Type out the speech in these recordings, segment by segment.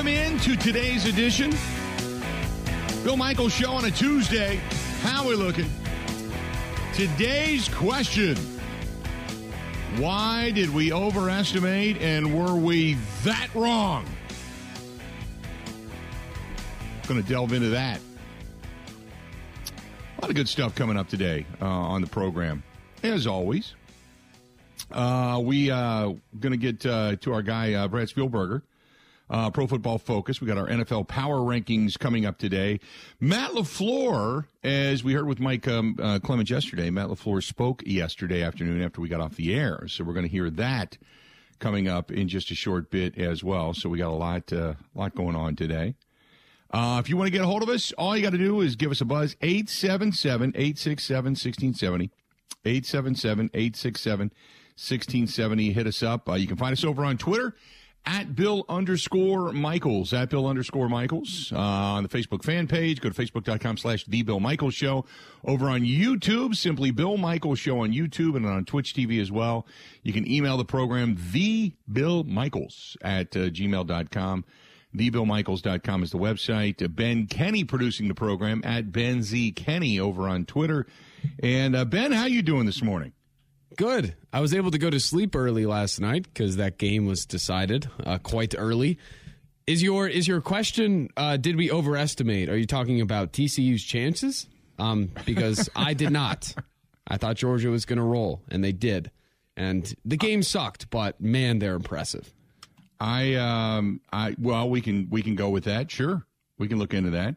Welcome in to today's edition. Bill Michaels Show on a Tuesday. How are we looking? Today's question Why did we overestimate and were we that wrong? Going to delve into that. A lot of good stuff coming up today uh, on the program, as always. Uh, we uh, going to get uh, to our guy uh, Brad Spielberger uh, Pro Football Focus. We got our NFL Power Rankings coming up today. Matt LaFleur, as we heard with Mike um, uh, Clemens yesterday, Matt LaFleur spoke yesterday afternoon after we got off the air. So we're going to hear that coming up in just a short bit as well. So we got a lot, uh, lot going on today. Uh, if you want to get a hold of us, all you got to do is give us a buzz 877 867 1670. 877 867 1670. Hit us up. Uh, you can find us over on Twitter at Bill underscore Michaels, at Bill underscore Michaels, uh, on the Facebook fan page. Go to facebook.com slash The Bill Michaels Show. Over on YouTube, simply Bill Michaels Show on YouTube and on Twitch TV as well. You can email the program, The Bill Michaels at uh, gmail.com. TheBillMichaels.com is the website. Uh, ben Kenny producing the program at Ben Z Kenny over on Twitter. And uh, Ben, how you doing this morning? Good. I was able to go to sleep early last night because that game was decided uh, quite early. Is your is your question? Uh, did we overestimate? Are you talking about TCU's chances? Um, because I did not. I thought Georgia was going to roll, and they did. And the game sucked, but man, they're impressive. I um I well we can we can go with that. Sure, we can look into that.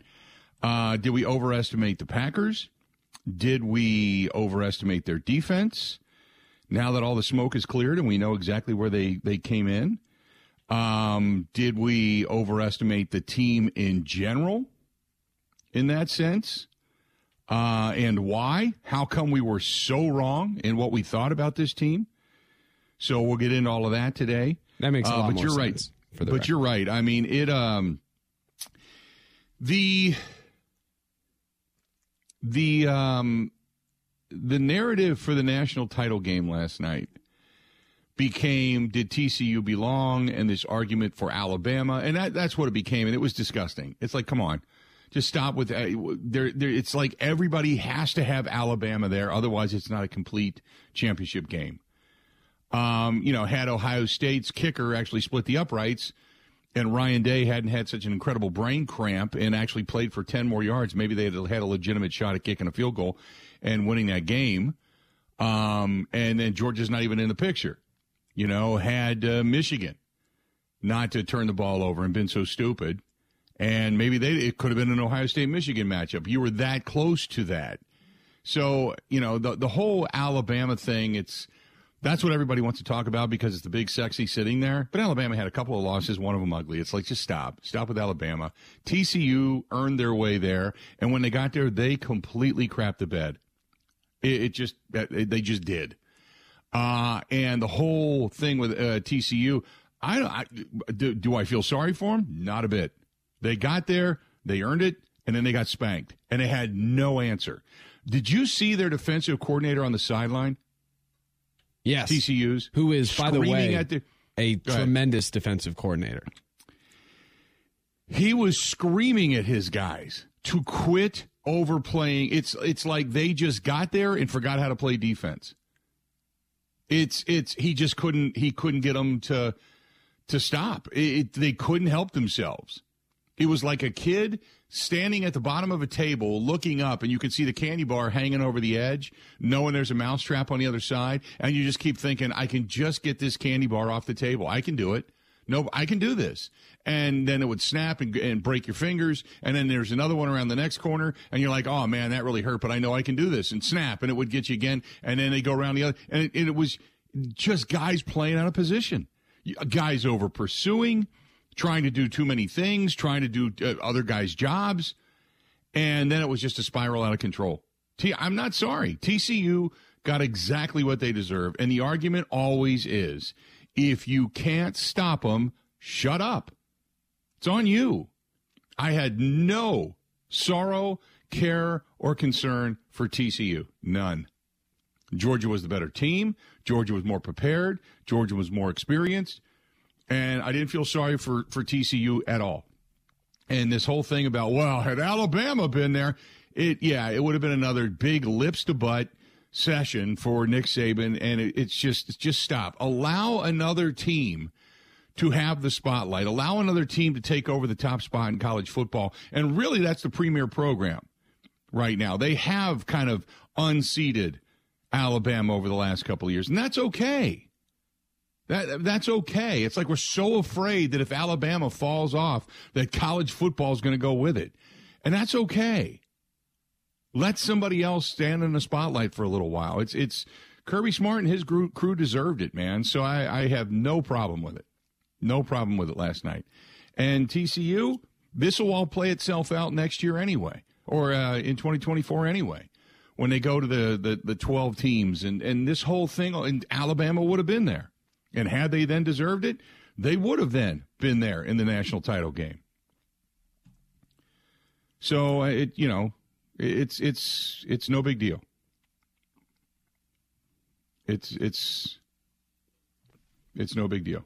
Uh, did we overestimate the Packers? Did we overestimate their defense? Now that all the smoke is cleared and we know exactly where they, they came in? Um, did we overestimate the team in general in that sense? Uh, and why? How come we were so wrong in what we thought about this team? So we'll get into all of that today. That makes a lot uh, lot but more you're sense. Right. For the but record. you're right. I mean, it um the the um the narrative for the national title game last night became did TCU belong and this argument for Alabama and that, that's what it became and it was disgusting. It's like come on. Just stop with uh, there there it's like everybody has to have Alabama there otherwise it's not a complete championship game. Um, you know, had Ohio State's kicker actually split the uprights and Ryan Day hadn't had such an incredible brain cramp and actually played for 10 more yards, maybe they had had a legitimate shot at kicking a field goal and winning that game. Um, and then Georgia's not even in the picture. You know, had uh, Michigan not to turn the ball over and been so stupid, and maybe they it could have been an Ohio State Michigan matchup. You were that close to that. So you know the the whole Alabama thing. It's that's what everybody wants to talk about because it's the big sexy sitting there. But Alabama had a couple of losses, one of them ugly. It's like just stop, stop with Alabama. TCU earned their way there, and when they got there, they completely crapped the bed. It, it just they just did. Uh, and the whole thing with uh, TCU, I, I do, do I feel sorry for them? Not a bit. They got there, they earned it, and then they got spanked, and they had no answer. Did you see their defensive coordinator on the sideline? Yes. TCU's, Who is, by the way, the- a tremendous defensive coordinator. he was screaming at his guys to quit overplaying. It's it's like they just got there and forgot how to play defense. It's it's he just couldn't he couldn't get them to to stop. It, it- they couldn't help themselves. It was like a kid standing at the bottom of a table looking up and you could see the candy bar hanging over the edge, knowing there's a mousetrap on the other side, and you just keep thinking, I can just get this candy bar off the table. I can do it. No, I can do this. And then it would snap and, and break your fingers. And then there's another one around the next corner. And you're like, oh man, that really hurt, but I know I can do this. And snap. And it would get you again. And then they go around the other. And it, and it was just guys playing out of position. Guys over pursuing, trying to do too many things, trying to do uh, other guys' jobs. And then it was just a spiral out of control. T- I'm not sorry. TCU got exactly what they deserve. And the argument always is if you can't stop them, shut up. It's on you. I had no sorrow, care, or concern for TCU. None. Georgia was the better team. Georgia was more prepared. Georgia was more experienced. And I didn't feel sorry for, for TCU at all. And this whole thing about, well, had Alabama been there, it yeah, it would have been another big lips to butt session for Nick Saban. And it, it's just just stop. Allow another team to have the spotlight. Allow another team to take over the top spot in college football. And really, that's the premier program right now. They have kind of unseated Alabama over the last couple of years, and that's okay. That that's okay. It's like we're so afraid that if Alabama falls off, that college football is going to go with it, and that's okay. Let somebody else stand in the spotlight for a little while. It's it's Kirby Smart and his crew deserved it, man. So I, I have no problem with it. No problem with it last night. And TCU, this will all play itself out next year anyway, or uh, in 2024 anyway, when they go to the, the, the 12 teams. And, and this whole thing, and Alabama would have been there. And had they then deserved it, they would have then been there in the national title game. So uh, it, you know, it's it's it's no big deal. It's it's it's no big deal.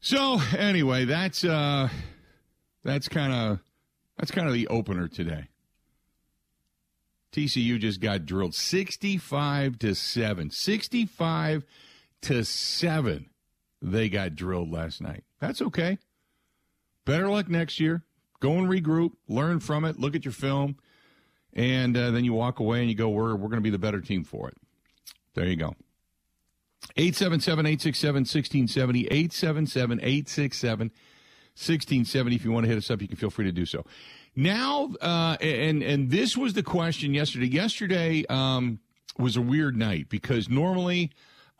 So anyway, that's uh that's kind of that's kind of the opener today. TCU just got drilled 65 to 7. 65 to 7. They got drilled last night. That's okay. Better luck next year. Go and regroup, learn from it, look at your film, and uh, then you walk away and you go, "We're we're going to be the better team for it." There you go. 877 867 1670. 877 867 1670. If you want to hit us up, you can feel free to do so. Now, uh, and and this was the question yesterday. Yesterday um, was a weird night because normally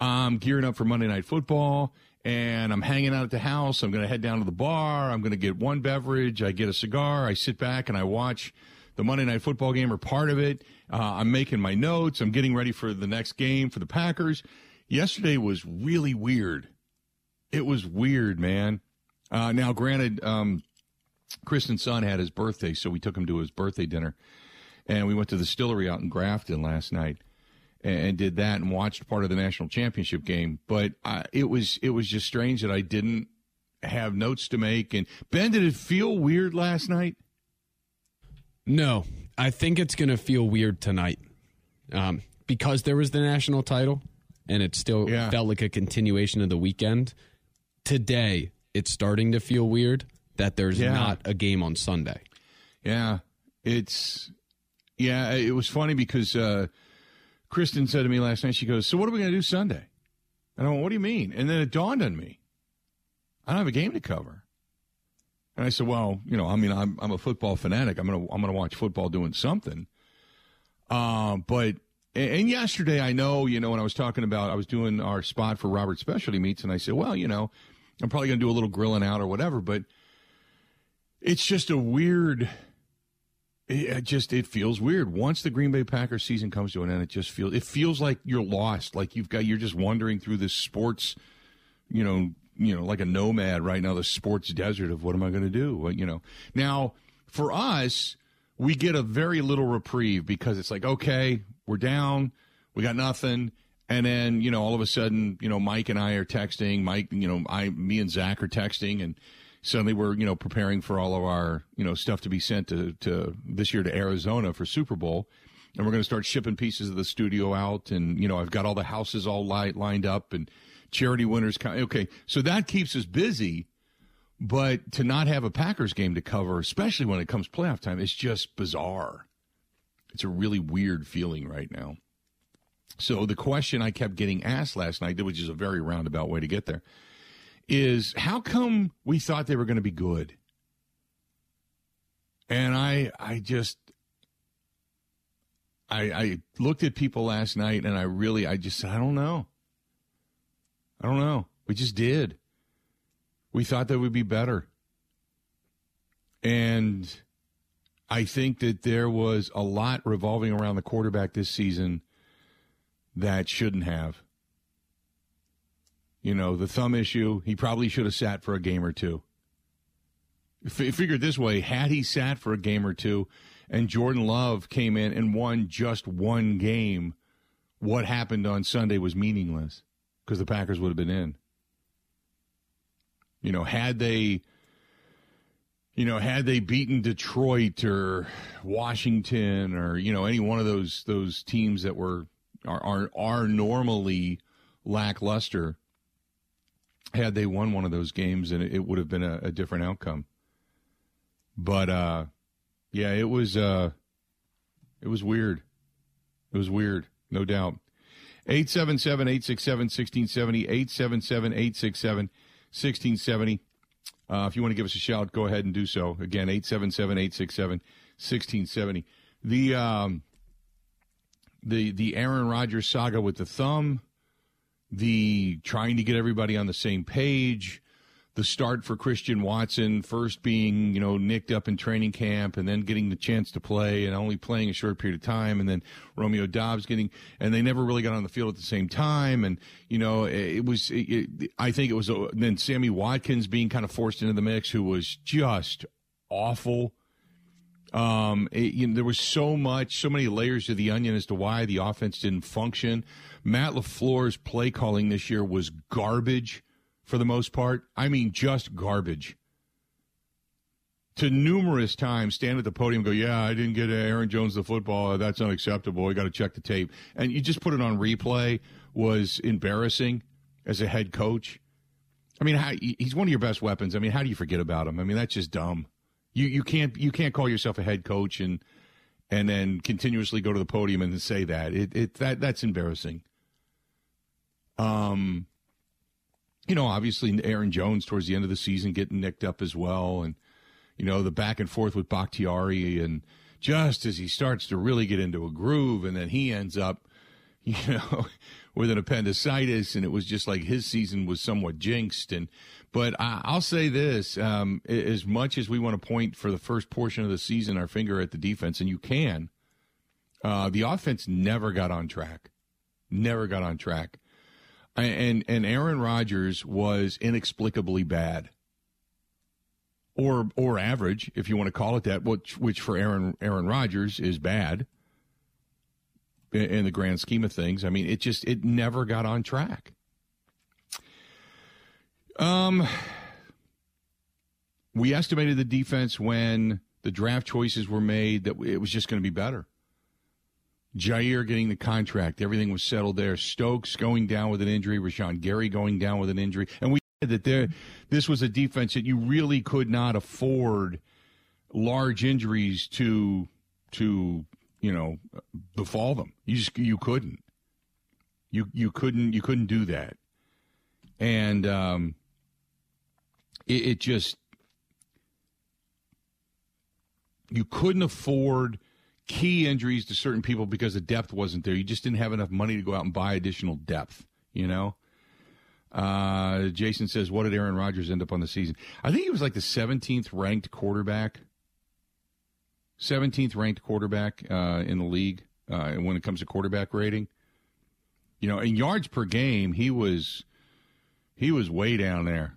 I'm gearing up for Monday Night Football and I'm hanging out at the house. I'm going to head down to the bar. I'm going to get one beverage. I get a cigar. I sit back and I watch the Monday Night Football game or part of it. Uh, I'm making my notes. I'm getting ready for the next game for the Packers. Yesterday was really weird. It was weird, man. Uh, now, granted, um, Kristen's son had his birthday, so we took him to his birthday dinner, and we went to the distillery out in Grafton last night and did that and watched part of the national championship game. But uh, it was it was just strange that I didn't have notes to make. And Ben, did it feel weird last night? No, I think it's going to feel weird tonight um, because there was the national title, and it still yeah. felt like a continuation of the weekend. Today, it's starting to feel weird that there's yeah. not a game on Sunday. Yeah, it's yeah. It was funny because. Uh, Kristen said to me last night, she goes, So what are we going to do Sunday? And I went, What do you mean? And then it dawned on me, I don't have a game to cover. And I said, Well, you know, I mean, I'm, I'm a football fanatic. I'm going to I'm gonna watch football doing something. Uh, but, and yesterday, I know, you know, when I was talking about, I was doing our spot for Robert Specialty Meats, and I said, Well, you know, I'm probably going to do a little grilling out or whatever, but it's just a weird it just it feels weird. Once the Green Bay Packers season comes to an end, it just feels it feels like you're lost. Like you've got you're just wandering through this sports, you know, you know, like a nomad right now, the sports desert of what am I going to do? You know, now for us, we get a very little reprieve because it's like okay, we're down, we got nothing. And then, you know, all of a sudden, you know, Mike and I are texting. Mike, you know, I, me and Zach are texting, and suddenly we're you know preparing for all of our you know stuff to be sent to, to this year to Arizona for Super Bowl, and we're going to start shipping pieces of the studio out, and you know I've got all the houses all li- lined up and charity winners. Okay, so that keeps us busy, but to not have a Packers game to cover, especially when it comes playoff time, it's just bizarre. It's a really weird feeling right now. So the question I kept getting asked last night, which is a very roundabout way to get there is how come we thought they were going to be good? And I, I just, I, I looked at people last night and I really, I just, I don't know. I don't know. We just did. We thought that would be better. And I think that there was a lot revolving around the quarterback this season that shouldn't have. You know, the thumb issue, he probably should have sat for a game or two. F- figure it this way had he sat for a game or two and Jordan Love came in and won just one game, what happened on Sunday was meaningless because the Packers would have been in. You know, had they you know, had they beaten Detroit or Washington or you know any one of those those teams that were are are, are normally lackluster, had they won one of those games, and it, would have been a, a, different outcome. But uh, yeah, it was uh, it was weird. It was weird, no doubt. 877 867 1670, 877 867 1670. Uh, if you want to give us a shout, go ahead and do so. Again, 877 867 1670. The, um, the, the Aaron Rodgers saga with the thumb, the trying to get everybody on the same page, the start for Christian Watson, first being, you know, nicked up in training camp and then getting the chance to play and only playing a short period of time. And then Romeo Doubs getting, and they never really got on the field at the same time. And, you know, it, was, it, it, I think it was, a, then Sammy Watkins being kind of forced into the mix, who was just awful. Um, it, you know, there was so much, so many layers to the onion as to why the offense didn't function. Matt LaFleur's play calling this year was garbage for the most part. I mean, just garbage. To numerous times stand at the podium go, Yeah, I didn't get Aaron Jones the football. That's unacceptable. I got to check the tape. And you just put it on replay was embarrassing as a head coach. I mean, how, he's one of your best weapons. I mean, how do you forget about him? I mean, that's just dumb. You you can't you can't call yourself a head coach and and then continuously go to the podium and say that. It it that that's embarrassing. Um you know, obviously Aaron Jones towards the end of the season getting nicked up as well, and you know the back and forth with Bakhtiari, and just as he starts to really get into a groove, and then he ends up, you know, with an appendicitis, and it was just like his season was somewhat jinxed. And but I, will say this: um, as much as we want to point for the first portion of the season our finger at the defense, and you can, uh, the offense never got on track, never got on track and and Aaron Rodgers was inexplicably bad, or or average, if you want to call it that, which which for Aaron Aaron Rodgers is bad in, in the grand scheme of things. I mean, it just it never got on track. Um, we estimated the defense when the draft choices were made that it was just going to be better. Jaire getting the contract, everything was settled there. Stokes going down with an injury, Rashan Gary going down with an injury, and we said that there, this was a defense that you really could not afford large injuries to to you know befall them. You just you couldn't. You you couldn't you couldn't do that, and um, it, it just you couldn't afford key injuries to certain people because the depth wasn't there. You just didn't have enough money to go out and buy additional depth, you know? Uh, Jason says, What did Aaron Rodgers end up on the season? I think he was like the 17th ranked quarterback. 17th ranked quarterback uh, in the league uh, when it comes to quarterback rating. You know, in yards per game, he was he was way down there.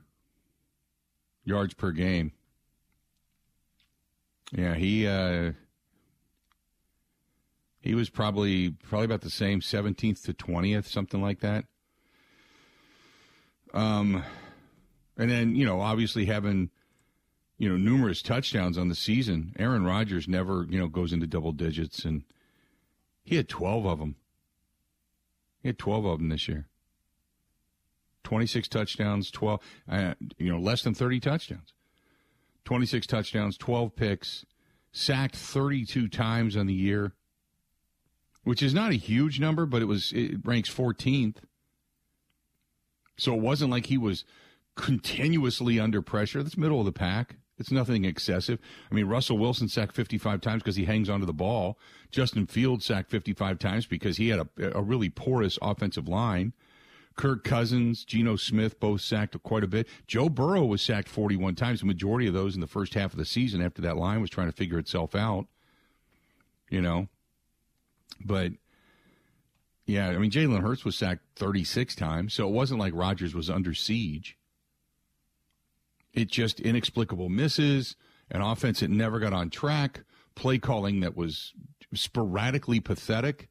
Yards per game. Yeah, he uh, he was probably probably about the same, seventeenth to twentieth, something like that. Um, and then you know, obviously having you know numerous touchdowns on the season. Aaron Rodgers never you know goes into double digits, and he had twelve of them. He had twelve of them this year. Twenty six touchdowns, twelve. Uh, you know, less than thirty touchdowns. Twenty six touchdowns, twelve picks, sacked thirty two times on the year which is not a huge number, but it was it ranks 14th. So it wasn't like he was continuously under pressure. That's middle of the pack. It's nothing excessive. I mean, Russell Wilson sacked 55 times because he hangs onto the ball. Justin Fields sacked 55 times because he had a, a really porous offensive line. Kirk Cousins, Geno Smith both sacked quite a bit. Joe Burrow was sacked 41 times, the majority of those in the first half of the season after that line was trying to figure itself out. You know, but yeah, I mean Jalen Hurts was sacked 36 times, so it wasn't like Rodgers was under siege. It just inexplicable misses, an offense that never got on track, play calling that was sporadically pathetic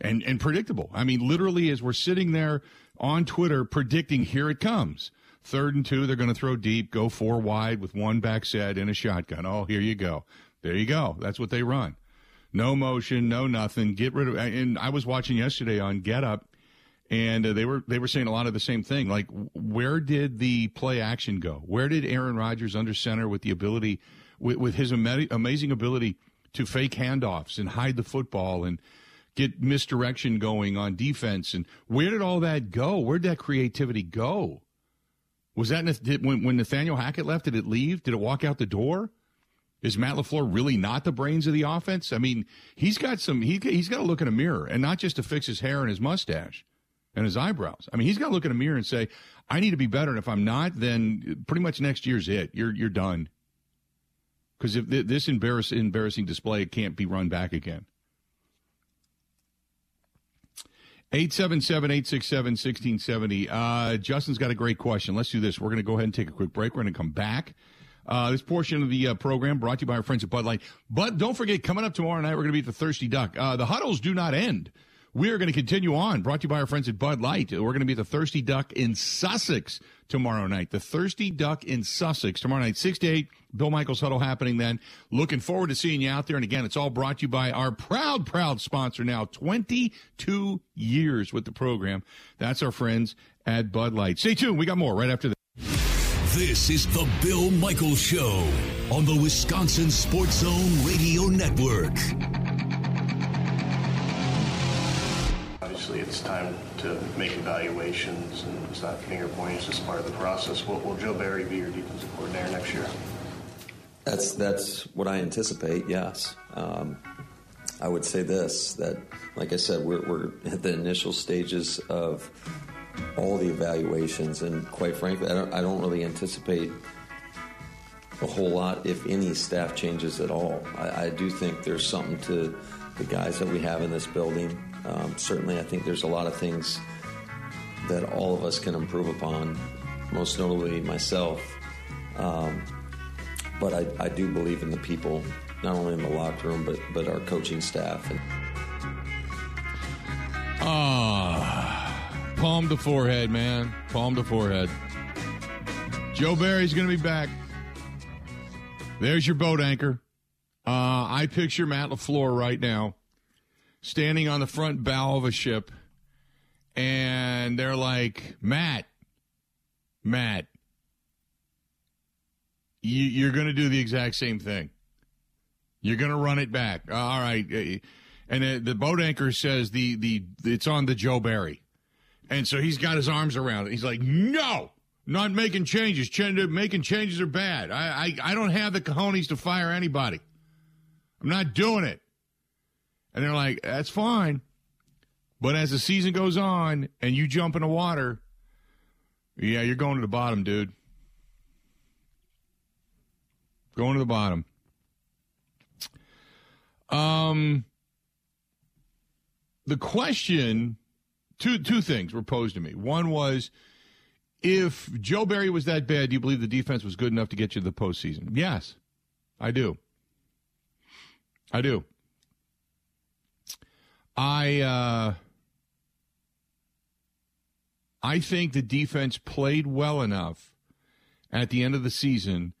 and and predictable. I mean, literally as we're sitting there on Twitter predicting here it comes. Third and two, they're going to throw deep, go four wide with one back set and a shotgun. Oh, here you go. There you go. That's what they run. No motion, no nothing. Get rid of. And I was watching yesterday on Get Up, and uh, they were they were saying a lot of the same thing. Like, where did the play action go? Where did Aaron Rodgers under center with the ability, with, with his ama- amazing ability to fake handoffs and hide the football and get misdirection going on defense. And where did all that go? Where did that creativity go? Was that did, when, when Nathaniel Hackett left? Did it leave? Did it walk out the door? Is Matt LaFleur really not the brains of the offense? I mean, he's got some, he, he's got to look in a mirror and not just to fix his hair and his mustache and his eyebrows. I mean, he's got to look in a mirror and say, I need to be better. And if I'm not, then pretty much next year's it. You're, you're done. Because if this embarrass, embarrassing display can't be run back again. 877 867 1670. Uh, Justin's got a great question. Let's do this. We're going to go ahead and take a quick break. We're going to come back. Uh, this portion of the uh, program brought to you by our friends at Bud Light. But don't forget, coming up tomorrow night, we're going to be at the Thirsty Duck. Uh, the huddles do not end. We are going to continue on. Brought to you by our friends at Bud Light. We're going to be at the Thirsty Duck in Sussex tomorrow night. The Thirsty Duck in Sussex tomorrow night, 6 to 8. Bill Michaels huddle happening then. Looking forward to seeing you out there. And again, it's all brought to you by our proud, proud sponsor now, 22 years with the program. That's our friends at Bud Light. Stay tuned. We got more right after this. This is the Bill Michaels Show on the Wisconsin Sports Zone Radio Network. Obviously, it's time to make evaluations, and it's not finger pointing, it's just part of the process. Will, will Joe Barry be your defensive coordinator next year? That's that's what I anticipate. Yes, um, I would say this that, like I said, we're, we're at the initial stages of all the evaluations, and quite frankly, I don't I don't really anticipate a whole lot, if any, staff changes at all. I, I do think there's something to the guys that we have in this building. Um, certainly, I think there's a lot of things that all of us can improve upon. Most notably, myself. Um, but I, I do believe in the people, not only in the locker room, but but our coaching staff. Ah, palm to forehead, man. Palm to forehead. Joe Barry's going to be back. There's your boat anchor. Uh, I picture Matt LaFleur right now standing on the front bow of a ship, and they're like, Matt, Matt, you, are going to do the exact same thing. You're going to run it back. Uh, all right. Uh, and the, the boat anchor says the, the it's on the Joe Barry. And so he's got his arms around it. He's like, no, not making changes. Ch- making changes are bad. I, I, I don't have the cojones to fire anybody. I'm not doing it. And they're like, that's fine. But as the season goes on and you jump in the water, yeah, you're going to the bottom, dude. Going to the bottom. Um, the question, two two things were posed to me. One was, if Joe Barry was that bad, do you believe the defense was good enough to get you to the postseason? Yes, I do. I do. I uh, I think the defense played well enough at the end of the season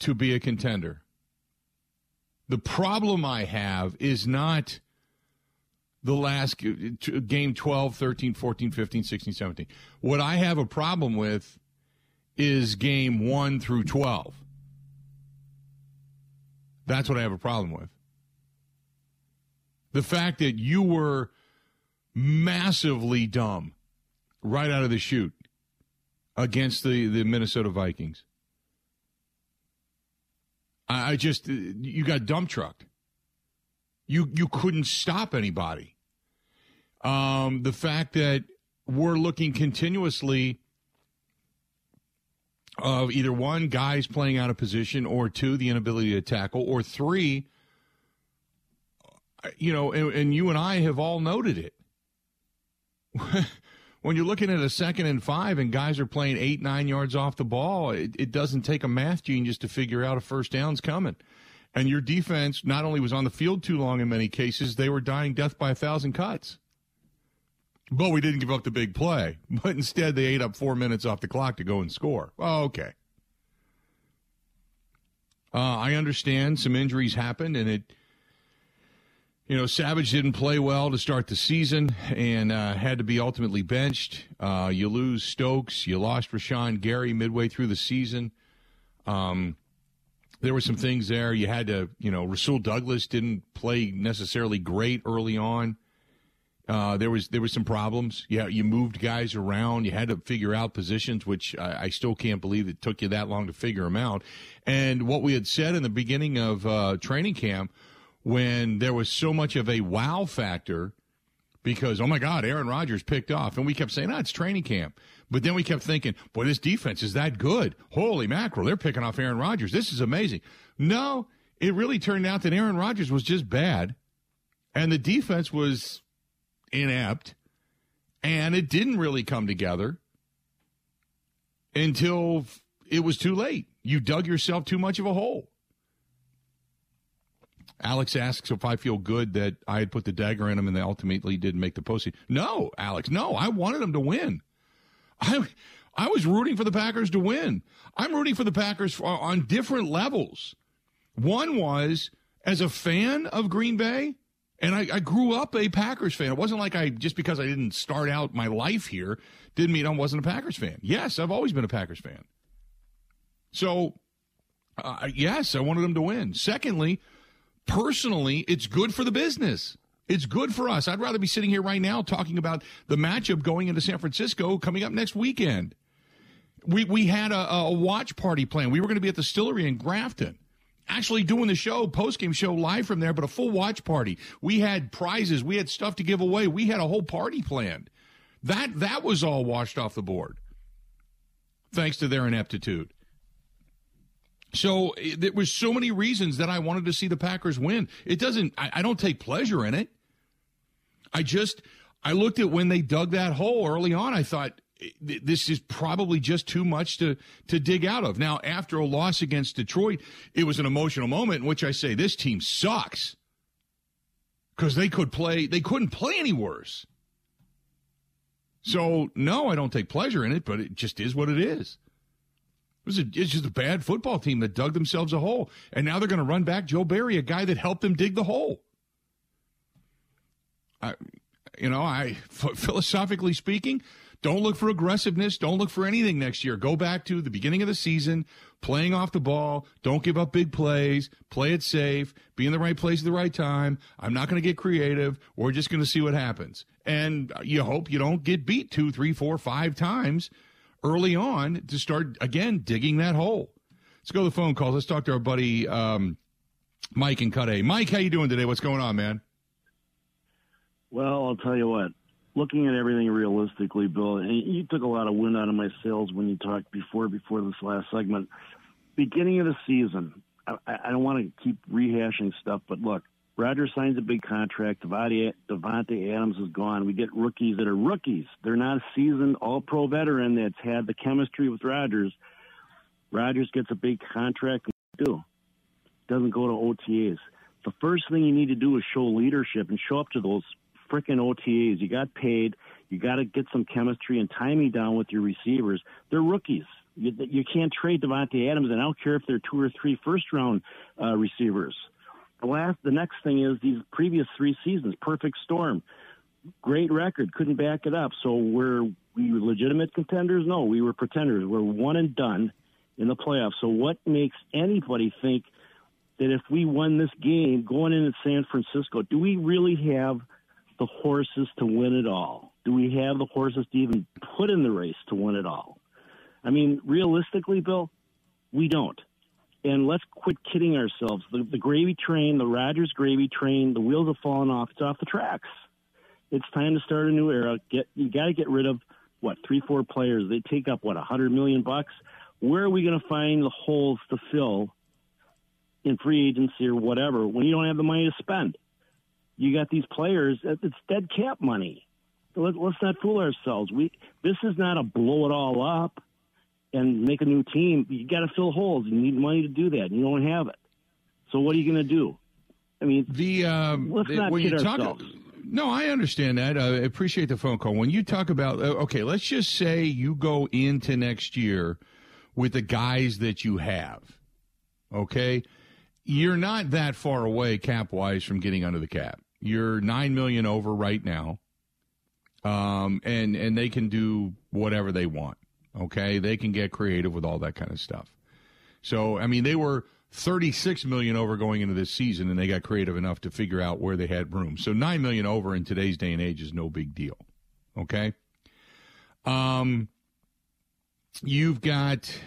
to be a contender. The problem I have is not the last game 12, 13, 14, 15, 16, 17. What I have a problem with is game 1 through 12. That's what I have a problem with. The fact that you were massively dumb right out of the chute against the, the Minnesota Vikings. I, I just you got dump trucked. You you couldn't stop anybody. Um, the fact that we're looking continuously of either one guys playing out of position or two the inability to tackle or three you know and, and you and i have all noted it when you're looking at a second and five and guys are playing eight, nine yards off the ball, it, it doesn't take a math genius to figure out a first down's coming. And your defense not only was on the field too long in many cases, they were dying death by a thousand cuts. But we didn't give up the big play. But instead, they ate up four minutes off the clock to go and score. Oh, okay. Uh, I understand some injuries happened, and it, you know, Savage didn't play well to start the season and uh, had to be ultimately benched. Uh, you lose Stokes. You lost Rashan Gary midway through the season. Um, there were some things there. You had to, you know, Rasul Douglas didn't play necessarily great early on. Uh, there was there was some problems. Yeah, you moved guys around. You had to figure out positions, which I, I, still can't believe it took you that long to figure them out. And what we had said in the beginning of uh, training camp, when there was so much of a wow factor, because oh my God, Aaron Rodgers picked off, and we kept saying, "Ah, it's training camp." But then we kept thinking, "Boy, this defense is that good. Holy mackerel, they're picking off Aaron Rodgers. This is amazing." No, it really turned out that Aaron Rodgers was just bad, and the defense was inept, and it didn't really come together until it was too late. You dug yourself too much of a hole. Alex asks if I feel good that I had put the dagger in them and they ultimately didn't make the postseason. No, Alex, no, I wanted them to win. I I was rooting for the Packers to win. I'm rooting for the Packers for, on different levels. One was as a fan of Green Bay, and I, I, grew up a Packers fan. It wasn't like I just because I didn't start out my life here didn't mean I wasn't a Packers fan. Yes, I've always been a Packers fan. So, uh, yes, I wanted them to win. Secondly, personally, it's good for the business. It's good for us. I'd rather be sitting here right now talking about the matchup going into San Francisco coming up next weekend. We we had a, a watch party plan. We were going to be at the Stillery in Grafton actually doing the show, post game show live from there, but a full watch party. We had prizes, we had stuff to give away, we had a whole party planned. That that was all washed off the board, thanks to their ineptitude. So eh, there was so many reasons that I wanted to see the Packers win. It doesn't. I, I don't take pleasure in it. I just I looked at when they dug that hole early on. I thought eh, this is probably just too much to to dig out of. Now, after a loss against Detroit, it was an emotional moment in which I say this team sucks because they could play they couldn't play any worse. So no, I don't take pleasure in it, but it just is what it is. Was a, it's just a bad football team that dug themselves a hole, and now they're going to run back Joe Barry, a guy that helped them dig the hole. I, you know, I philosophically speaking, don't look for aggressiveness. Don't look for anything next year. Go back to the beginning of the season, playing off the ball. Don't give up big plays. Play it safe. Be in the right place at the right time. I'm not going to get creative. We're just going to see what happens. And you hope you don't get beat two, three, four, five times early on to start, again, digging that hole. Let's go to the phone calls. Let's talk to our buddy um, Mike and Cudahy. Mike, how you doing today? What's going on, man? Well, I'll tell you what looking at everything realistically, Bill, you took a lot of wind out of my sails when you talked before before this last segment. Beginning of the season, I, I don't want to keep rehashing stuff, but look, Rodgers signs a big contract. Davante Adams is gone. We get rookies that are rookies. They're not a seasoned All-Pro veteran that's had the chemistry with Rodgers. Rodgers gets a big contract. Do doesn't go to OTAs. The first thing you need to do is show leadership and show up to those freaking OTAs. You got paid. You got to get some chemistry and timing down with your receivers. They're rookies. You, you can't trade Davante Adams, and I don't care if they're two or three first round uh, receivers. The last, the next thing is these previous three seasons, perfect storm, great record, couldn't back it up. So we're we legitimate contenders? No, we were pretenders. We're one and done in the playoffs. So what makes anybody think that if we won this game going into San Francisco, do we really have the horses to win it all? Do we have the horses to even put in the race to win it all? I mean, realistically, Bill, we don't. And let's quit kidding ourselves. The, the gravy train, the Rodgers gravy train, the wheels have fallen off. It's off the tracks. It's time to start a new era. Get you got to get rid of what three, four players. They take up what a hundred million bucks. Where are we going to find the holes to fill in free agency or whatever when you don't have the money to spend? you got these players. It's dead cap money. Let, us not fool ourselves. We this is not a blow it all up and make a new team. You got to fill holes. And you need money to do that. And you don't have it. So what are you going to do? I mean, the um, let's not when kid you talk. No, I understand that. I appreciate the phone call. When you talk about, uh, okay, let's just say you go into next year with the guys that you have, okay? You're not that far away cap wise from getting under the cap. You're nine million over right now, um, and and they can do whatever they want. Okay, they can get creative with all that kind of stuff. So, I mean, they were 36 million over going into this season and they got creative enough to figure out where they had room. So 9 million over in today's day and age is no big deal. Okay? Um you've got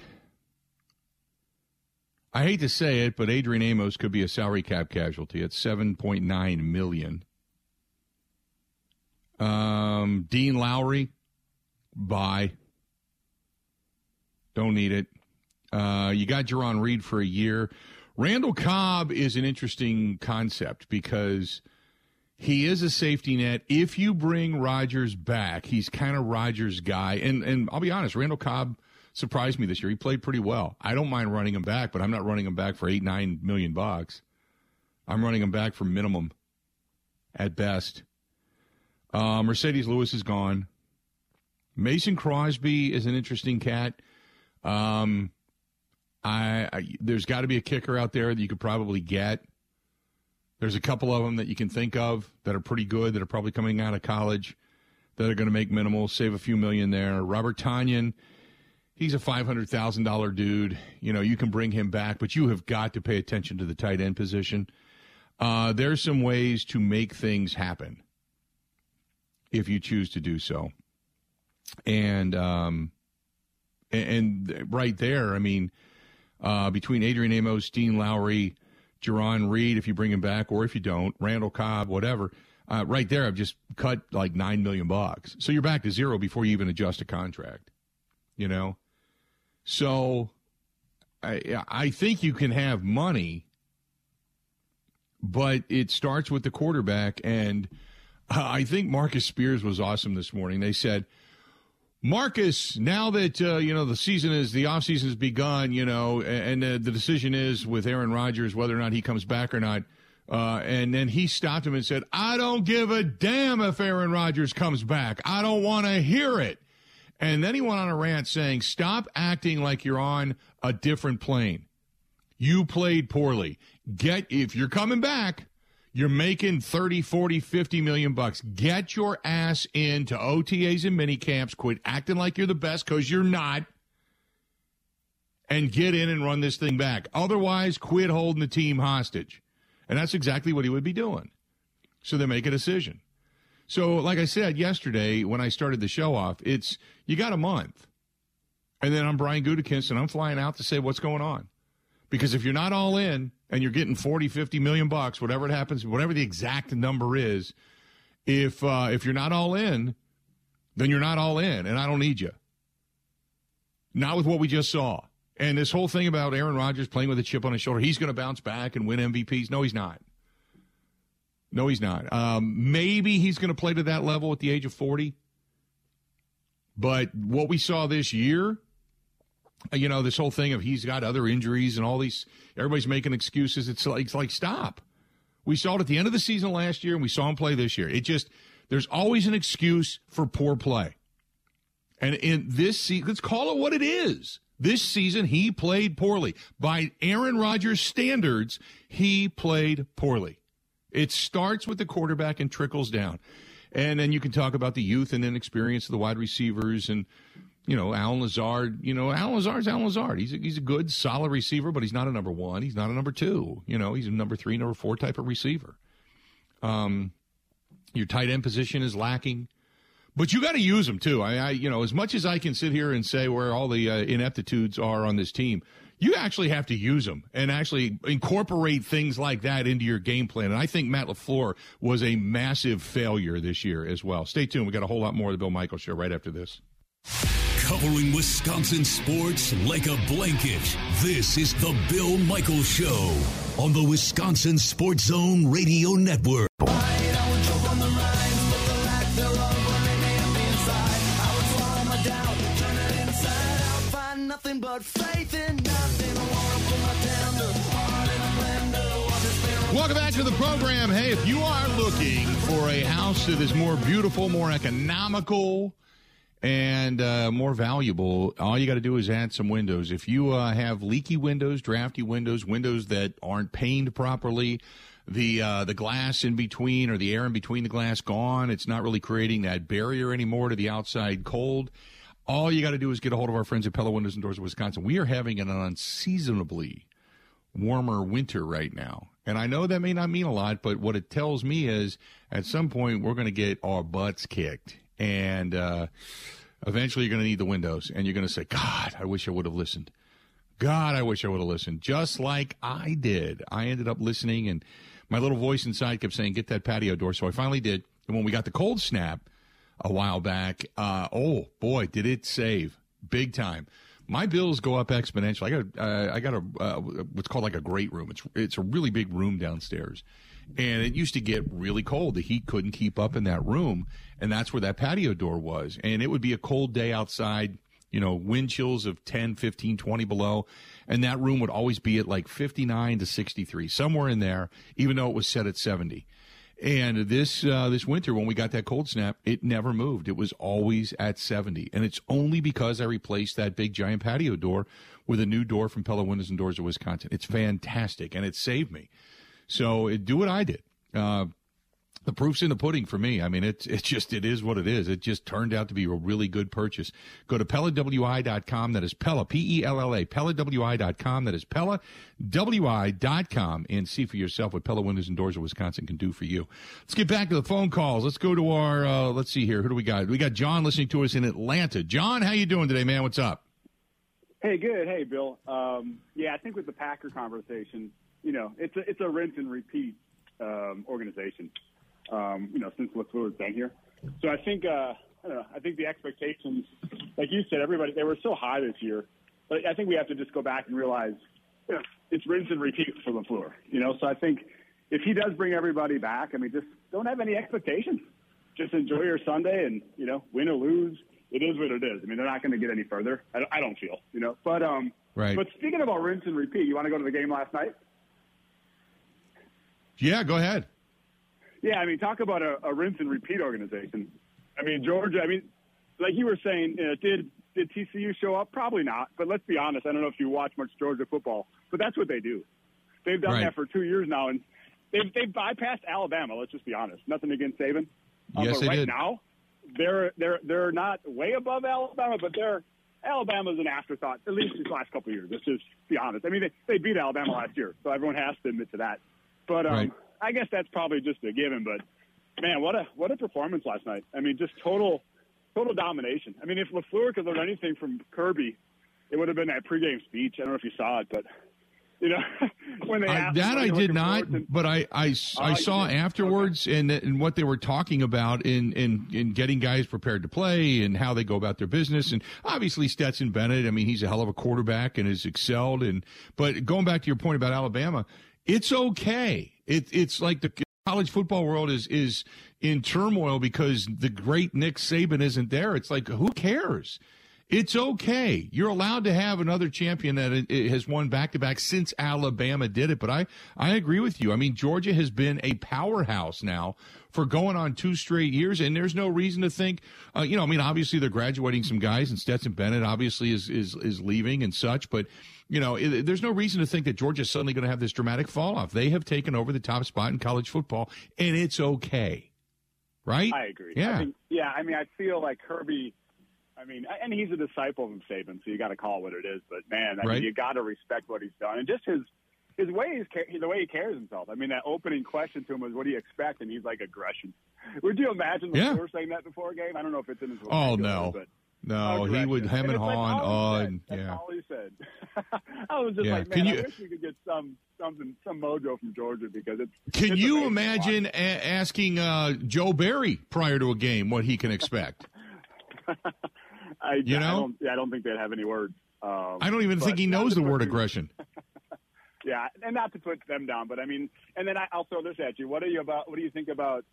I hate to say it, but Adrian Amos could be a salary cap casualty at 7.9 million. Um Dean Lowry bye. Don't need it. Uh, you got Jarran Reed for a year. Randall Cobb is an interesting concept because he is a safety net. If you bring Rodgers back, he's kind of Rodgers' guy. And and I'll be honest, Randall Cobb surprised me this year. He played pretty well. I don't mind running him back, but I'm not running him back for eight nine million bucks. I'm running him back for minimum, at best. Uh, Marcedes Lewis is gone. Mason Crosby is an interesting cat. Um, I, I there's got to be a kicker out there that you could probably get. There's a couple of them that you can think of that are pretty good that are probably coming out of college that are going to make minimal, save a few million there. Robert Tonyan, he's a five hundred thousand dollar dude. You know, you can bring him back, but you have got to pay attention to the tight end position. Uh, there's some ways to make things happen if you choose to do so, and um, and right there, I mean uh, between Adrian Amos, Dean Lowry, Jarran Reed, if you bring him back, or if you don't, Randall Cobb, whatever. Uh, right there, I've just cut like nine million bucks. So you're back to zero before you even adjust a contract. You know, so I I think you can have money, but it starts with the quarterback. And I think Marcus Spears was awesome this morning. They said Marcus, now that uh, you know the season is the offseason has begun, you know, and uh, the decision is with Aaron Rodgers whether or not he comes back or not. Uh, and then he stopped him and said, "I don't give a damn if Aaron Rodgers comes back. I don't want to hear it." And then he went on a rant saying, "Stop acting like you're on a different plane. You played poorly. Get if you're coming back." You're making 30, 40, 50 million bucks. Get your ass into OTAs and mini camps. Quit acting like you're the best because you're not. And get in and run this thing back. Otherwise, quit holding the team hostage. And that's exactly what he would be doing. So they make a decision. So, like I said yesterday when I started the show off, it's you got a month. And then I'm Brian Gutekunst and I'm flying out to say what's going on. Because if you're not all in and you're getting 40, 50 million bucks, whatever it happens, whatever the exact number is, if uh, if you're not all in, then you're not all in, and I don't need you. Not with what we just saw. And this whole thing about Aaron Rodgers playing with a chip on his shoulder, he's going to bounce back and win MVPs. No, he's not. No, he's not. Um, maybe he's going to play to that level at the age of 40. But what we saw this year, you know, this whole thing of he's got other injuries and all these, everybody's making excuses. It's like, it's like, stop. We saw it at the end of the season last year and we saw him play this year. It just, there's always an excuse for poor play. And in this season, let's call it what it is. This season, he played poorly. By Aaron Rodgers' standards, he played poorly. It starts with the quarterback and trickles down. And then you can talk about the youth and inexperience of the wide receivers and you know, Allen Lazard, you know, Allen Lazard's Allen Lazard. He's a, he's a good, solid receiver, but he's not a number one. He's not a number two. You know, he's a number three, number four type of receiver. Um, your tight end position is lacking, but you got to use them too. I, I, you know, as much as I can sit here and say where all the uh, ineptitudes are on this team, you actually have to use them and actually incorporate things like that into your game plan. And I think Matt LaFleur was a massive failure this year as well. Stay tuned. We got a whole lot more of the Bill Michaels show right after this. Covering Wisconsin sports like a blanket. This is the Bill Michaels Show on the Wisconsin Sports Zone Radio Network. but faith in nothing. I wanna put my tender heart in a blender, watch it spin Welcome back to the program. Hey, if you are looking for a house that is more beautiful, more economical, and uh, more valuable, all you got to do is add some windows. If you uh, have leaky windows, drafty windows, windows that aren't paned properly, the uh, the glass in between or the air in between the glass gone, it's not really creating that barrier anymore to the outside cold. All you got to do is get a hold of our friends at Pella Windows and Doors of Wisconsin. We are having an unseasonably warmer winter right now. And I know that may not mean a lot, but what it tells me is at some point we're going to get our butts kicked. And uh, eventually you're going to need the windows. And you're going to say, God, I wish I would have listened. God, I wish I would have listened. Just like I did. I ended up listening, and my little voice inside kept saying, Get that patio door. So I finally did. And when we got the cold snap a while back, uh, oh boy, did it save big time my bills go up exponentially. I got uh, I got a uh, what's called like a great room. It's it's a really big room downstairs, and it used to get really cold. The heat couldn't keep up in that room, and that's where that patio door was. And it would be a cold day outside, you know, wind chills of 10, 15, 20 below, and that room would always be at like 59 to 63, somewhere in there, even though it was set at 70. And this uh, this winter, when we got that cold snap, it never moved. It was always at 70, and it's only because I replaced that big giant patio door with a new door from Pella Windows and Doors of Wisconsin. It's fantastic, and it saved me. So it, do what I did. Uh, the proof's in the pudding for me. I mean, it's it's just it is what it is. It just turned out to be a really good purchase. Go to PellaWI.com. That is Pella P E L L A PellaWI.com. That is PellaWI.com and see for yourself what Pella Windows and Doors of Wisconsin can do for you. Let's get back to the phone calls. Let's go to our uh, let's see here. Who do we got? We got John listening to us in Atlanta. John, how you doing today, man? What's up? Hey, good. Hey, Bill. Um, yeah, I think with the Packer conversation, you know, it's a it's a rinse and repeat um, organization um, you know, since LaFleur's been here. So I think, uh, I don't know, I think the expectations, like you said, everybody, they were so high this year. But I think we have to just go back and realize you know, it's rinse and repeat for LaFleur, you know? So I think if he does bring everybody back, I mean, just don't have any expectations. Just enjoy your Sunday and, you know, win or lose. It is what it is. I mean, they're not going to get any further. I, I don't feel, you know. But um, right. But speaking about rinse and repeat, you want to go to the game last night? Yeah, go ahead. Yeah, I mean, talk about a, a rinse and repeat organization. I mean, Georgia. I mean, like you were saying, know, did did TCU show up? Probably not. But let's be honest. I don't know if you watch much Georgia football, but that's what they do. They've done right. that for two years now, and they've they've bypassed Alabama. Let's just be honest. Nothing against Saban. Um, yes, but they right did. now, they're they're they're not way above Alabama, but they're Alabama's an afterthought. At least these last couple of years. Let's just be honest. I mean, they, they beat Alabama last year, so everyone has to admit to that. But um, right. I guess that's probably just a given, but man, what a what a performance last night. I mean, just total total domination. I mean, if LaFleur could learn anything from Kirby, it would have been that pregame speech. I don't know if you saw it, but you know, when they I, asked that I did not, to-" but I I, I Oh, saw afterwards and and what they were talking about in in in getting guys prepared to play and how they go about their business and obviously Stetson Bennett. I mean, he's a hell of a quarterback and has excelled. And but going back to your point about Alabama, it's okay. It, it's like the college football world is is in turmoil because the great Nick Saban isn't there. It's like who cares? It's okay. You're allowed to have another champion that has won back to back since Alabama did it. But I, I agree with you. I mean, Georgia has been a powerhouse now for going on two straight years, and there's no reason to think, uh, you know, I mean, obviously they're graduating some guys, and Stetson Bennett obviously is is is leaving and such, but you know, it, there's no reason to think that Georgia's suddenly going to have this dramatic fall off. They have taken over the top spot in college football, and it's okay, right? I agree. Yeah. I think, yeah. I mean, I feel like Kirby. I mean, and he's a disciple of Saban, so you got to call it what it is. But man, I Right. mean, you got to respect what he's done and just his his way is the way he carries himself. I mean, that opening question to him was, "What do you expect?" And he's like, "Aggression." Would you imagine Yeah. LaFleur saying that before a game? I don't know if it's in his. Oh, no. but No, he would hem and like haw and all uh, he said. and That's yeah. all he said. I was just Yeah. like, man, Can I you- wish we could get some something, some mojo from Georgia because it's. Can it's you amazing to watch. imagine a- asking uh, Joe Barry prior to a game what he can expect? I, You I don't, yeah, I don't think they'd have any words. Um, I don't even think he knows the word aggression. Yeah, and not to put them down, but I mean, and then I, I'll throw this at you. What are you about? What do you think about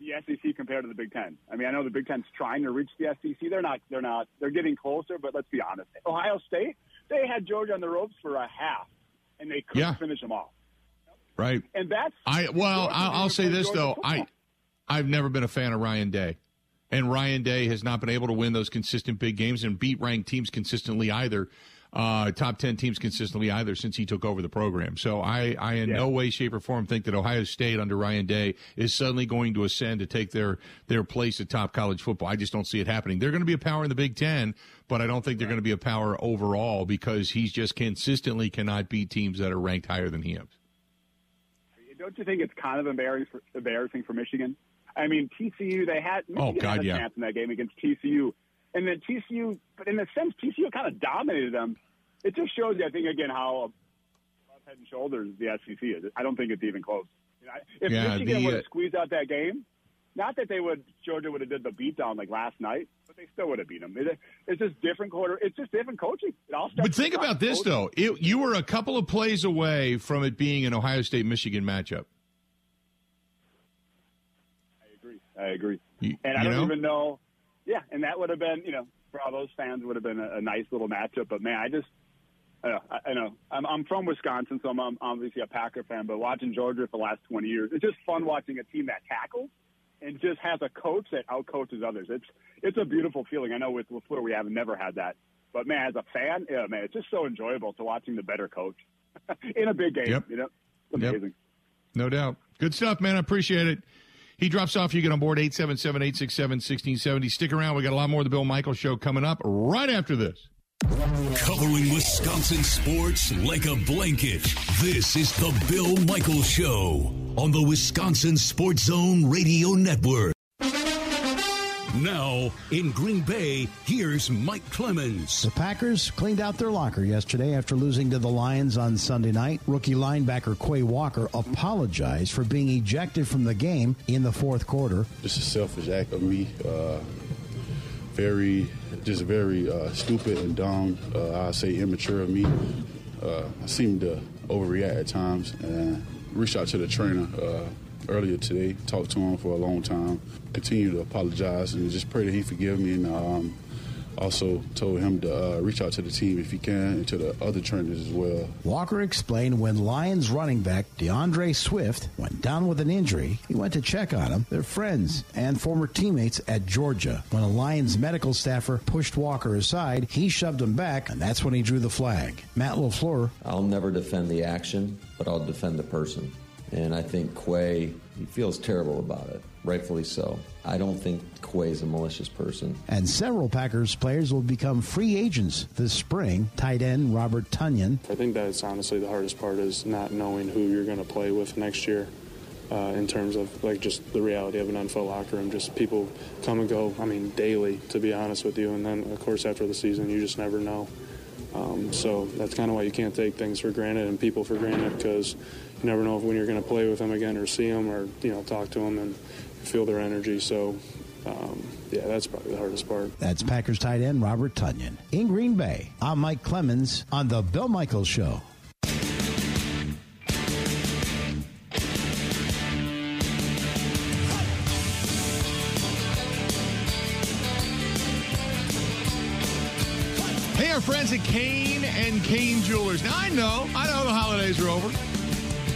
the SEC compared to the Big Ten? I mean, I know the Big Ten's trying to reach the SEC. They're not. They're not. They're getting closer, but let's be honest. Ohio State, they had Georgia on the ropes for a half, and they couldn't Yeah. finish them off. Right. And that's I well, Georgia I'll, I'll say this Georgia though, football. I I've never been a fan of Ryan Day, and Ryan Day has not been able to win those consistent big games and beat ranked teams consistently either. Uh, top ten teams consistently either since he took over the program. So I, I in Yeah. no way, shape, or form think that Ohio State under Ryan Day is suddenly going to ascend to take their their place at top college football. I just don't see it happening. They're going to be a power in the Big Ten, but I don't think they're going to be a power overall because he's just consistently cannot beat teams that are ranked higher than he is. don't you think it's kind of embarrassing for, embarrassing for Michigan? I mean, TCU they had Michigan Oh, God, had a yeah. chance in that game against TCU, and then TCU, but in a sense, TCU kind of dominated them. It just shows you, I think, again how above head and shoulders the SEC is. I don't think it's even close. You know, if Yeah, Michigan the, would uh, have squeezed out that game, not that they would Georgia would have did the beatdown like last night, but they still would have beat them. It, it's just different quarter. It's just different coaching. It all starts But think about this, coaching. though. It, you were a couple of plays away from it being an Ohio State Michigan matchup. I agree. I agree. You, And I don't know? even know. Yeah, and that would have been, you know, for all those fans, would have been a, a nice little matchup. But man, I just, I know, I, I know. I'm, I'm from Wisconsin, so I'm, I'm obviously a Packer fan. But watching Georgia for the last 20 years, it's just fun watching a team that tackles and just has a coach that outcoaches others. It's it's a beautiful feeling. I know with Lafleur we have never had that, but man, as a fan, yeah, man, it's just so enjoyable to watching the better coach in a big game. Yep. You know, it's Yep. amazing. No doubt. Good stuff, man. I appreciate it. He drops off. You get on board 877 867 1670. Stick around. We got a lot more of the Bill Michaels show coming up right after this. Covering Wisconsin sports like a blanket. This is the Bill Michaels Show on the Wisconsin Sports Zone Radio Network. Now, in Green Bay, here's Mike Clemens. The Packers cleaned out their locker yesterday after losing to the Lions on Sunday night. Rookie linebacker Quay Walker apologized for being ejected from the game in the fourth quarter. just a selfish act of me. Uh, very, just very uh, stupid and dumb. Uh, I say immature of me. Uh, I seem to overreact at times and reached out to the trainer uh, earlier today. Talked to him for a long time. Continue to apologize and just pray that he forgive me. And um, also told him to uh, reach out to the team if he can and to the other trainers as well. Walker explained when Lions running back D'Andre Swift went down with an injury, he went to check on him. They're friends and former teammates at Georgia. When a Lions medical staffer pushed Walker aside, he shoved him back, and that's when he drew the flag. Matt LaFleur I'll never defend the action, but I'll defend the person. And I think Quay, he feels terrible about it, rightfully so. I don't think Quay is a malicious person. and several Packers players will become free agents this spring. Tight end Robert Tonyan, I think that's honestly the hardest part is not knowing who you're going to play with next year. Uh, in terms of like just the reality of an NFL locker room, just people come and go. I mean, daily, to be honest with you. And then, of course, after the season, you just never know. Um, so that's kind of why you can't take things for granted and people for granted because you never know when you're going to play with them again or see them or you know talk to them and feel their energy. So um, yeah, that's probably the hardest part. That's Packers tight end Robert Tonyan. In Green Bay, I'm Mike Clemens on The Bill Michaels Show. Hey, our friends at Koehn and Koehn Jewelers. Now, I know, I know the holidays are over.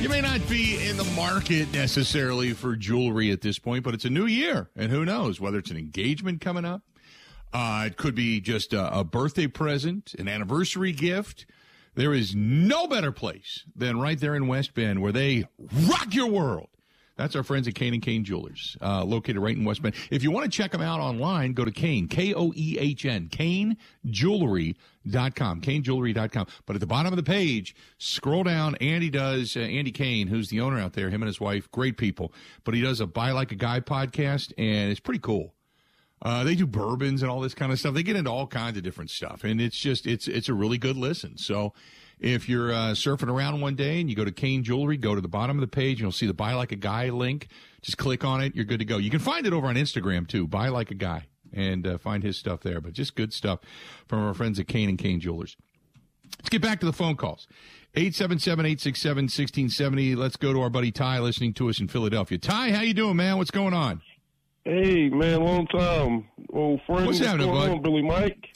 You may not be in the market necessarily for jewelry at this point, but it's a new year, and who knows whether it's an engagement coming up. Uh, it could be just a, a birthday present, an anniversary gift. There is no better place than right there in West Bend where they rock your world. That's our friends at Koehn and Koehn Jewelers, uh, located right in West Bend. If you want to check them out online, go to Koehn, K O E H N, KoehnJewelry.com, KoehnJewelry.com. But at the bottom of the page, scroll down. Andy does, uh, Andy Koehn, who's the owner out there, him and his wife, great people. But he does a Buy Like a Guy podcast, and it's pretty cool. Uh, they do bourbons and all this kind of stuff. They get into all kinds of different stuff, and it's just it's it's a really good listen. So, if you're uh, surfing around one day and you go to Koehn Jewelry, go to the bottom of the page, and you'll see the Buy Like a Guy link. Just click on it, you're good to go. You can find it over on Instagram too, Buy Like a Guy, and uh, find his stuff there. But just good stuff from our friends at Koehn and Koehn Jewelers. Let's get back to the phone calls. 877-867-1670. Let's go to our buddy Ty listening to us in Philadelphia. Ty, how you doing, man? What's going on? Hey, man, long time. Old friend. What's happening, going bud? on, Billy Mike?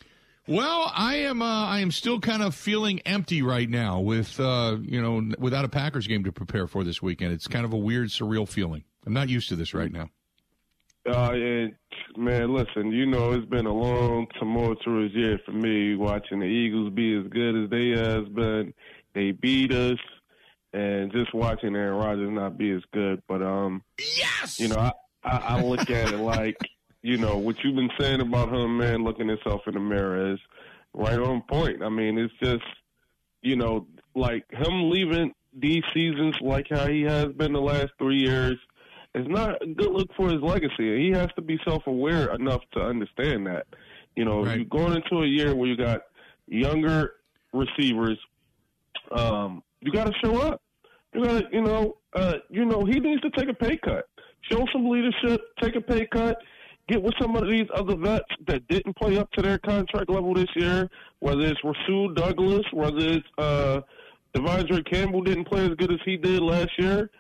Well, I am. Uh, I am still kind of feeling empty right now with uh, you know without a Packers game to prepare for this weekend. It's kind of a weird, surreal feeling. I'm not used to this right now. Uh, and man, listen, you know it's been a long, tumultuous year for me watching the Eagles be as good as they has been. They beat us, and just watching Aaron Rodgers not be as good. But um, yes, you know, I, I, I look at it like you know what you've been saying about him, man. Looking himself in the mirror is right on point. I mean, it's just you know, like him leaving these seasons like how he has been the last three years is not a good look for his legacy. He has to be self aware enough to understand that. You know, Right. you're going into a year where you got younger receivers, um, you got to show up. You got to, you know, uh, you know, he needs to take a pay cut, show some leadership, take a pay cut, get with some of these other vets that didn't play up to their contract level this year. Whether it's Rasul Douglas, whether it's uh, De'Vondre Campbell didn't play as good as he did last year.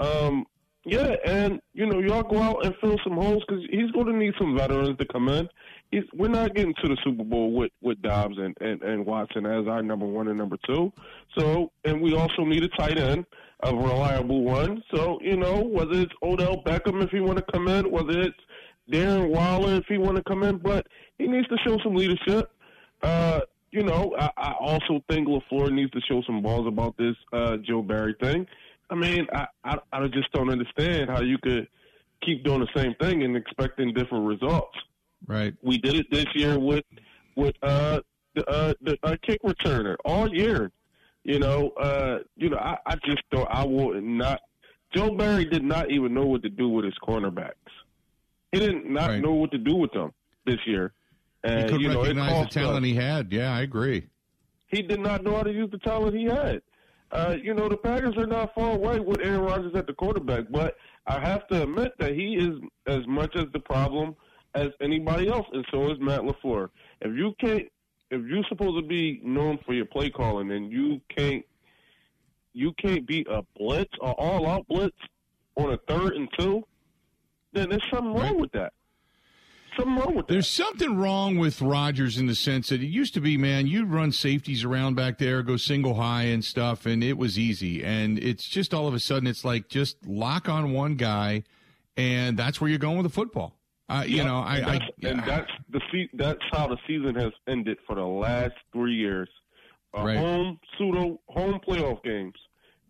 Um, yeah, and you know, y'all go out and fill some holes because he's going to need some veterans to come in. He's, we're not getting to the Super Bowl with with Doubs and, and and Watson as our number one and number two. So, and we also need a tight end, a reliable one. So, you know, whether it's Odell Beckham if he want to come in, whether it's Darren Waller if he want to come in, but he needs to show some leadership. Uh, you know, I, I also think LaFleur needs to show some balls about this uh, Joe Barry thing. I mean, I, I I just don't understand how you could keep doing the same thing and expecting different results. Right. We did it this year with with uh, the uh, the uh, kick returner all year. You know, uh, you know, I, I just don't. I would not. Joe Barry did not even know what to do with his cornerbacks. He didn't not Right. know what to do with them this year. He And couldn't you know, recognize the talent he had. Yeah, I agree. He did not know how to use the talent he had. Uh, you know, the Packers are not far away with Aaron Rodgers at the quarterback, but I have to admit that he is as much as the problem as anybody else, and so is Matt LaFleur. If you can't, if you're supposed to be known for your play calling, and you can't, you can't beat a blitz or all out blitz on a third and two, then there's something wrong with that. Something wrong with that. There's something wrong with Rodgers in the sense that it used to be, man, you'd run safeties around back there, go single high and stuff, and it was easy. And it's just all of a sudden, it's like just lock on one guy, and that's where you're going with the football. Uh, you Yep, know, I, and I, that's, and that's the se- that's how the season has ended for the last three years. Uh, Right. Home pseudo home playoff games.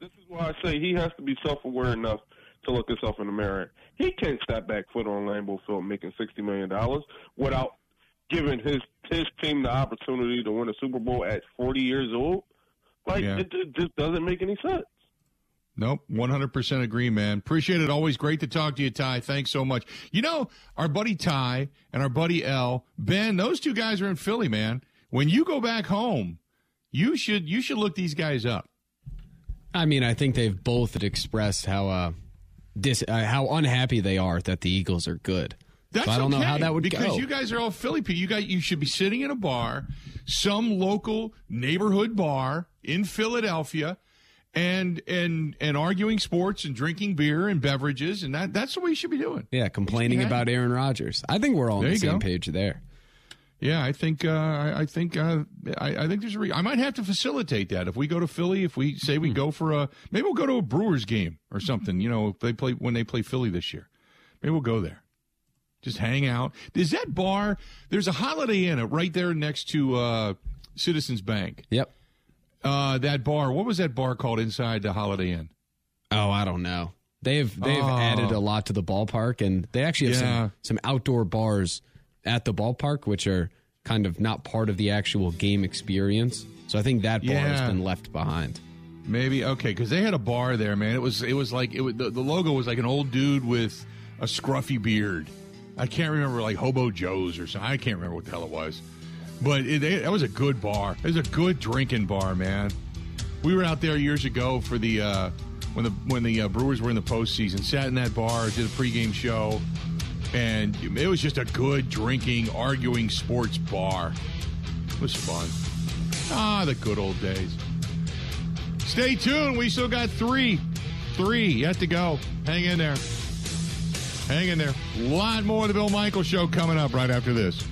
This is why I say he has to be self aware enough to look himself in the mirror. He can't step back foot on Lambeau Field making sixty million dollars without giving his his team the opportunity to win a Super Bowl at forty years old. Like Yeah. it, it just doesn't make any sense. Nope, 100% agree, man. Appreciate it. Always great to talk to you, Ty. Thanks so much. You know, our buddy Ty and our buddy L, Ben, those two guys are in Philly, man. When you go back home, you should you should look these guys up. I mean, I think they've both expressed how uh, dis- uh, how unhappy they are that the Eagles are good. That's so I don't okay, know how that would be because go. you guys are all Philly people. You got you should be sitting in a bar, some local neighborhood bar in Philadelphia, and and and arguing sports and drinking beer and beverages, and that that's the way you should be doing. yeah, complaining about Aaron Rodgers. I think we're all on There the same go. page there. Yeah, I think uh, I, I think uh, I, I think there's a re- I might have to facilitate that if we go to Philly. If we say we Hmm. go for a maybe we'll go to a Brewers game or something. You know, if they play when they play Philly this year. Maybe we'll go there. Just hang out. Is that bar? There's a Holiday Inn right there next to uh, Citizens Bank. Yep. Uh, that bar. What was that bar called inside the Holiday Inn? Oh, I don't know. They've they've Oh. added a lot to the ballpark, and they actually have Yeah. some some outdoor bars at the ballpark, which are kind of not part of the actual game experience. So I think that bar has been left behind. Maybe okay, because they had a bar there, man. It was it was like it was, the, the logo was like an old dude with a scruffy beard. I can't remember like Hobo Joe's or something. I can't remember what the hell it was, but it, it, that was a good bar. It was a good drinking bar, man. We were out there years ago for the uh, when the when the uh, Brewers were in the postseason. Sat in that bar, did a pregame show, and it was just a good drinking, arguing sports bar. It was fun. Ah, the good old days. Stay tuned. We still got three, three yet to go. Hang in there. Hang in there. A lot more of the Bill Michael Show coming up right after this.